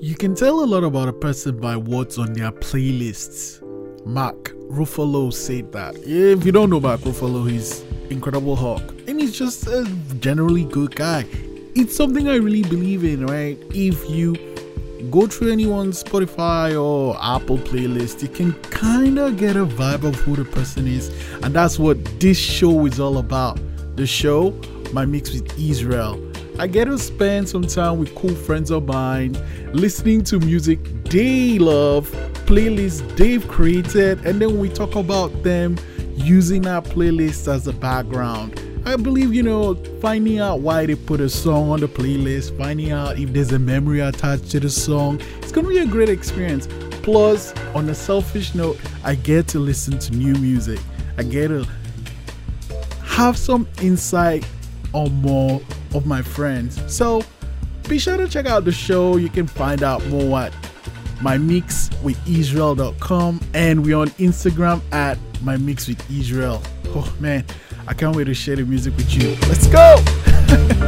You can tell a lot about a person by what's on their playlists. Mark Ruffalo said that. If you don't know Mark Ruffalo, he's Incredible Hulk, and he's just a generally good guy. It's something I really believe in, right? If you go through anyone's Spotify or Apple playlist, you can kind of get a vibe of who the person is, and that's what this show is all about. The show, my mix with Israel. I get to spend some time with cool friends of mine, listening to music they love, playlists they've created, and then we talk about them using our playlist as a background. I believe, you know, finding out why they put a song on the playlist, finding out if there's a memory attached to the song, it's to be a great experience. Plus, on a selfish note, I get to listen to new music. I get to have some insight on more of my friends. So be sure to check out the show. You can find out more at mymixwithisrael.com and we're on Instagram at mymixwithisrael. Oh man, I can't wait to share the music with you. Let's go!